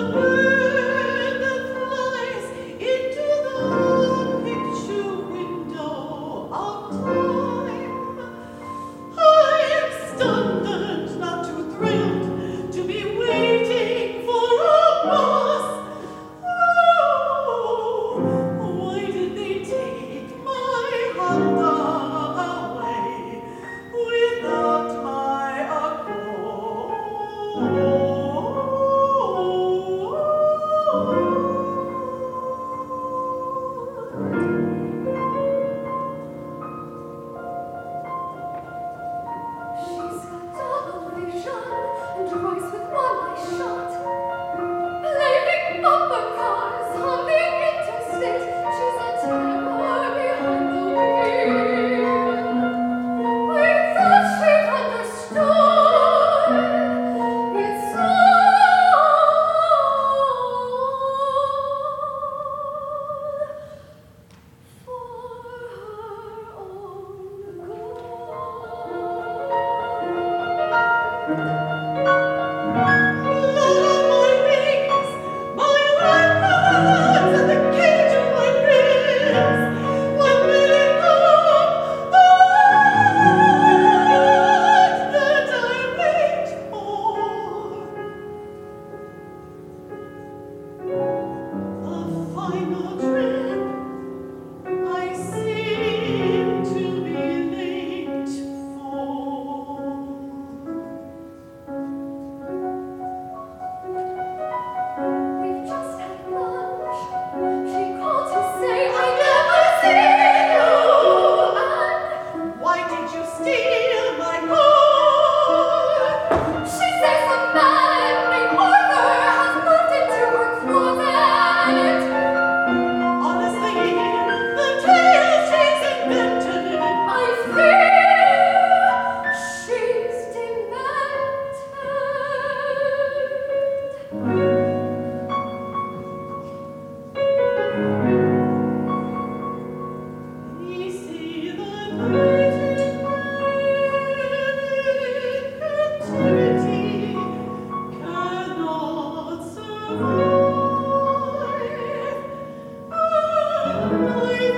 Lord. Lord.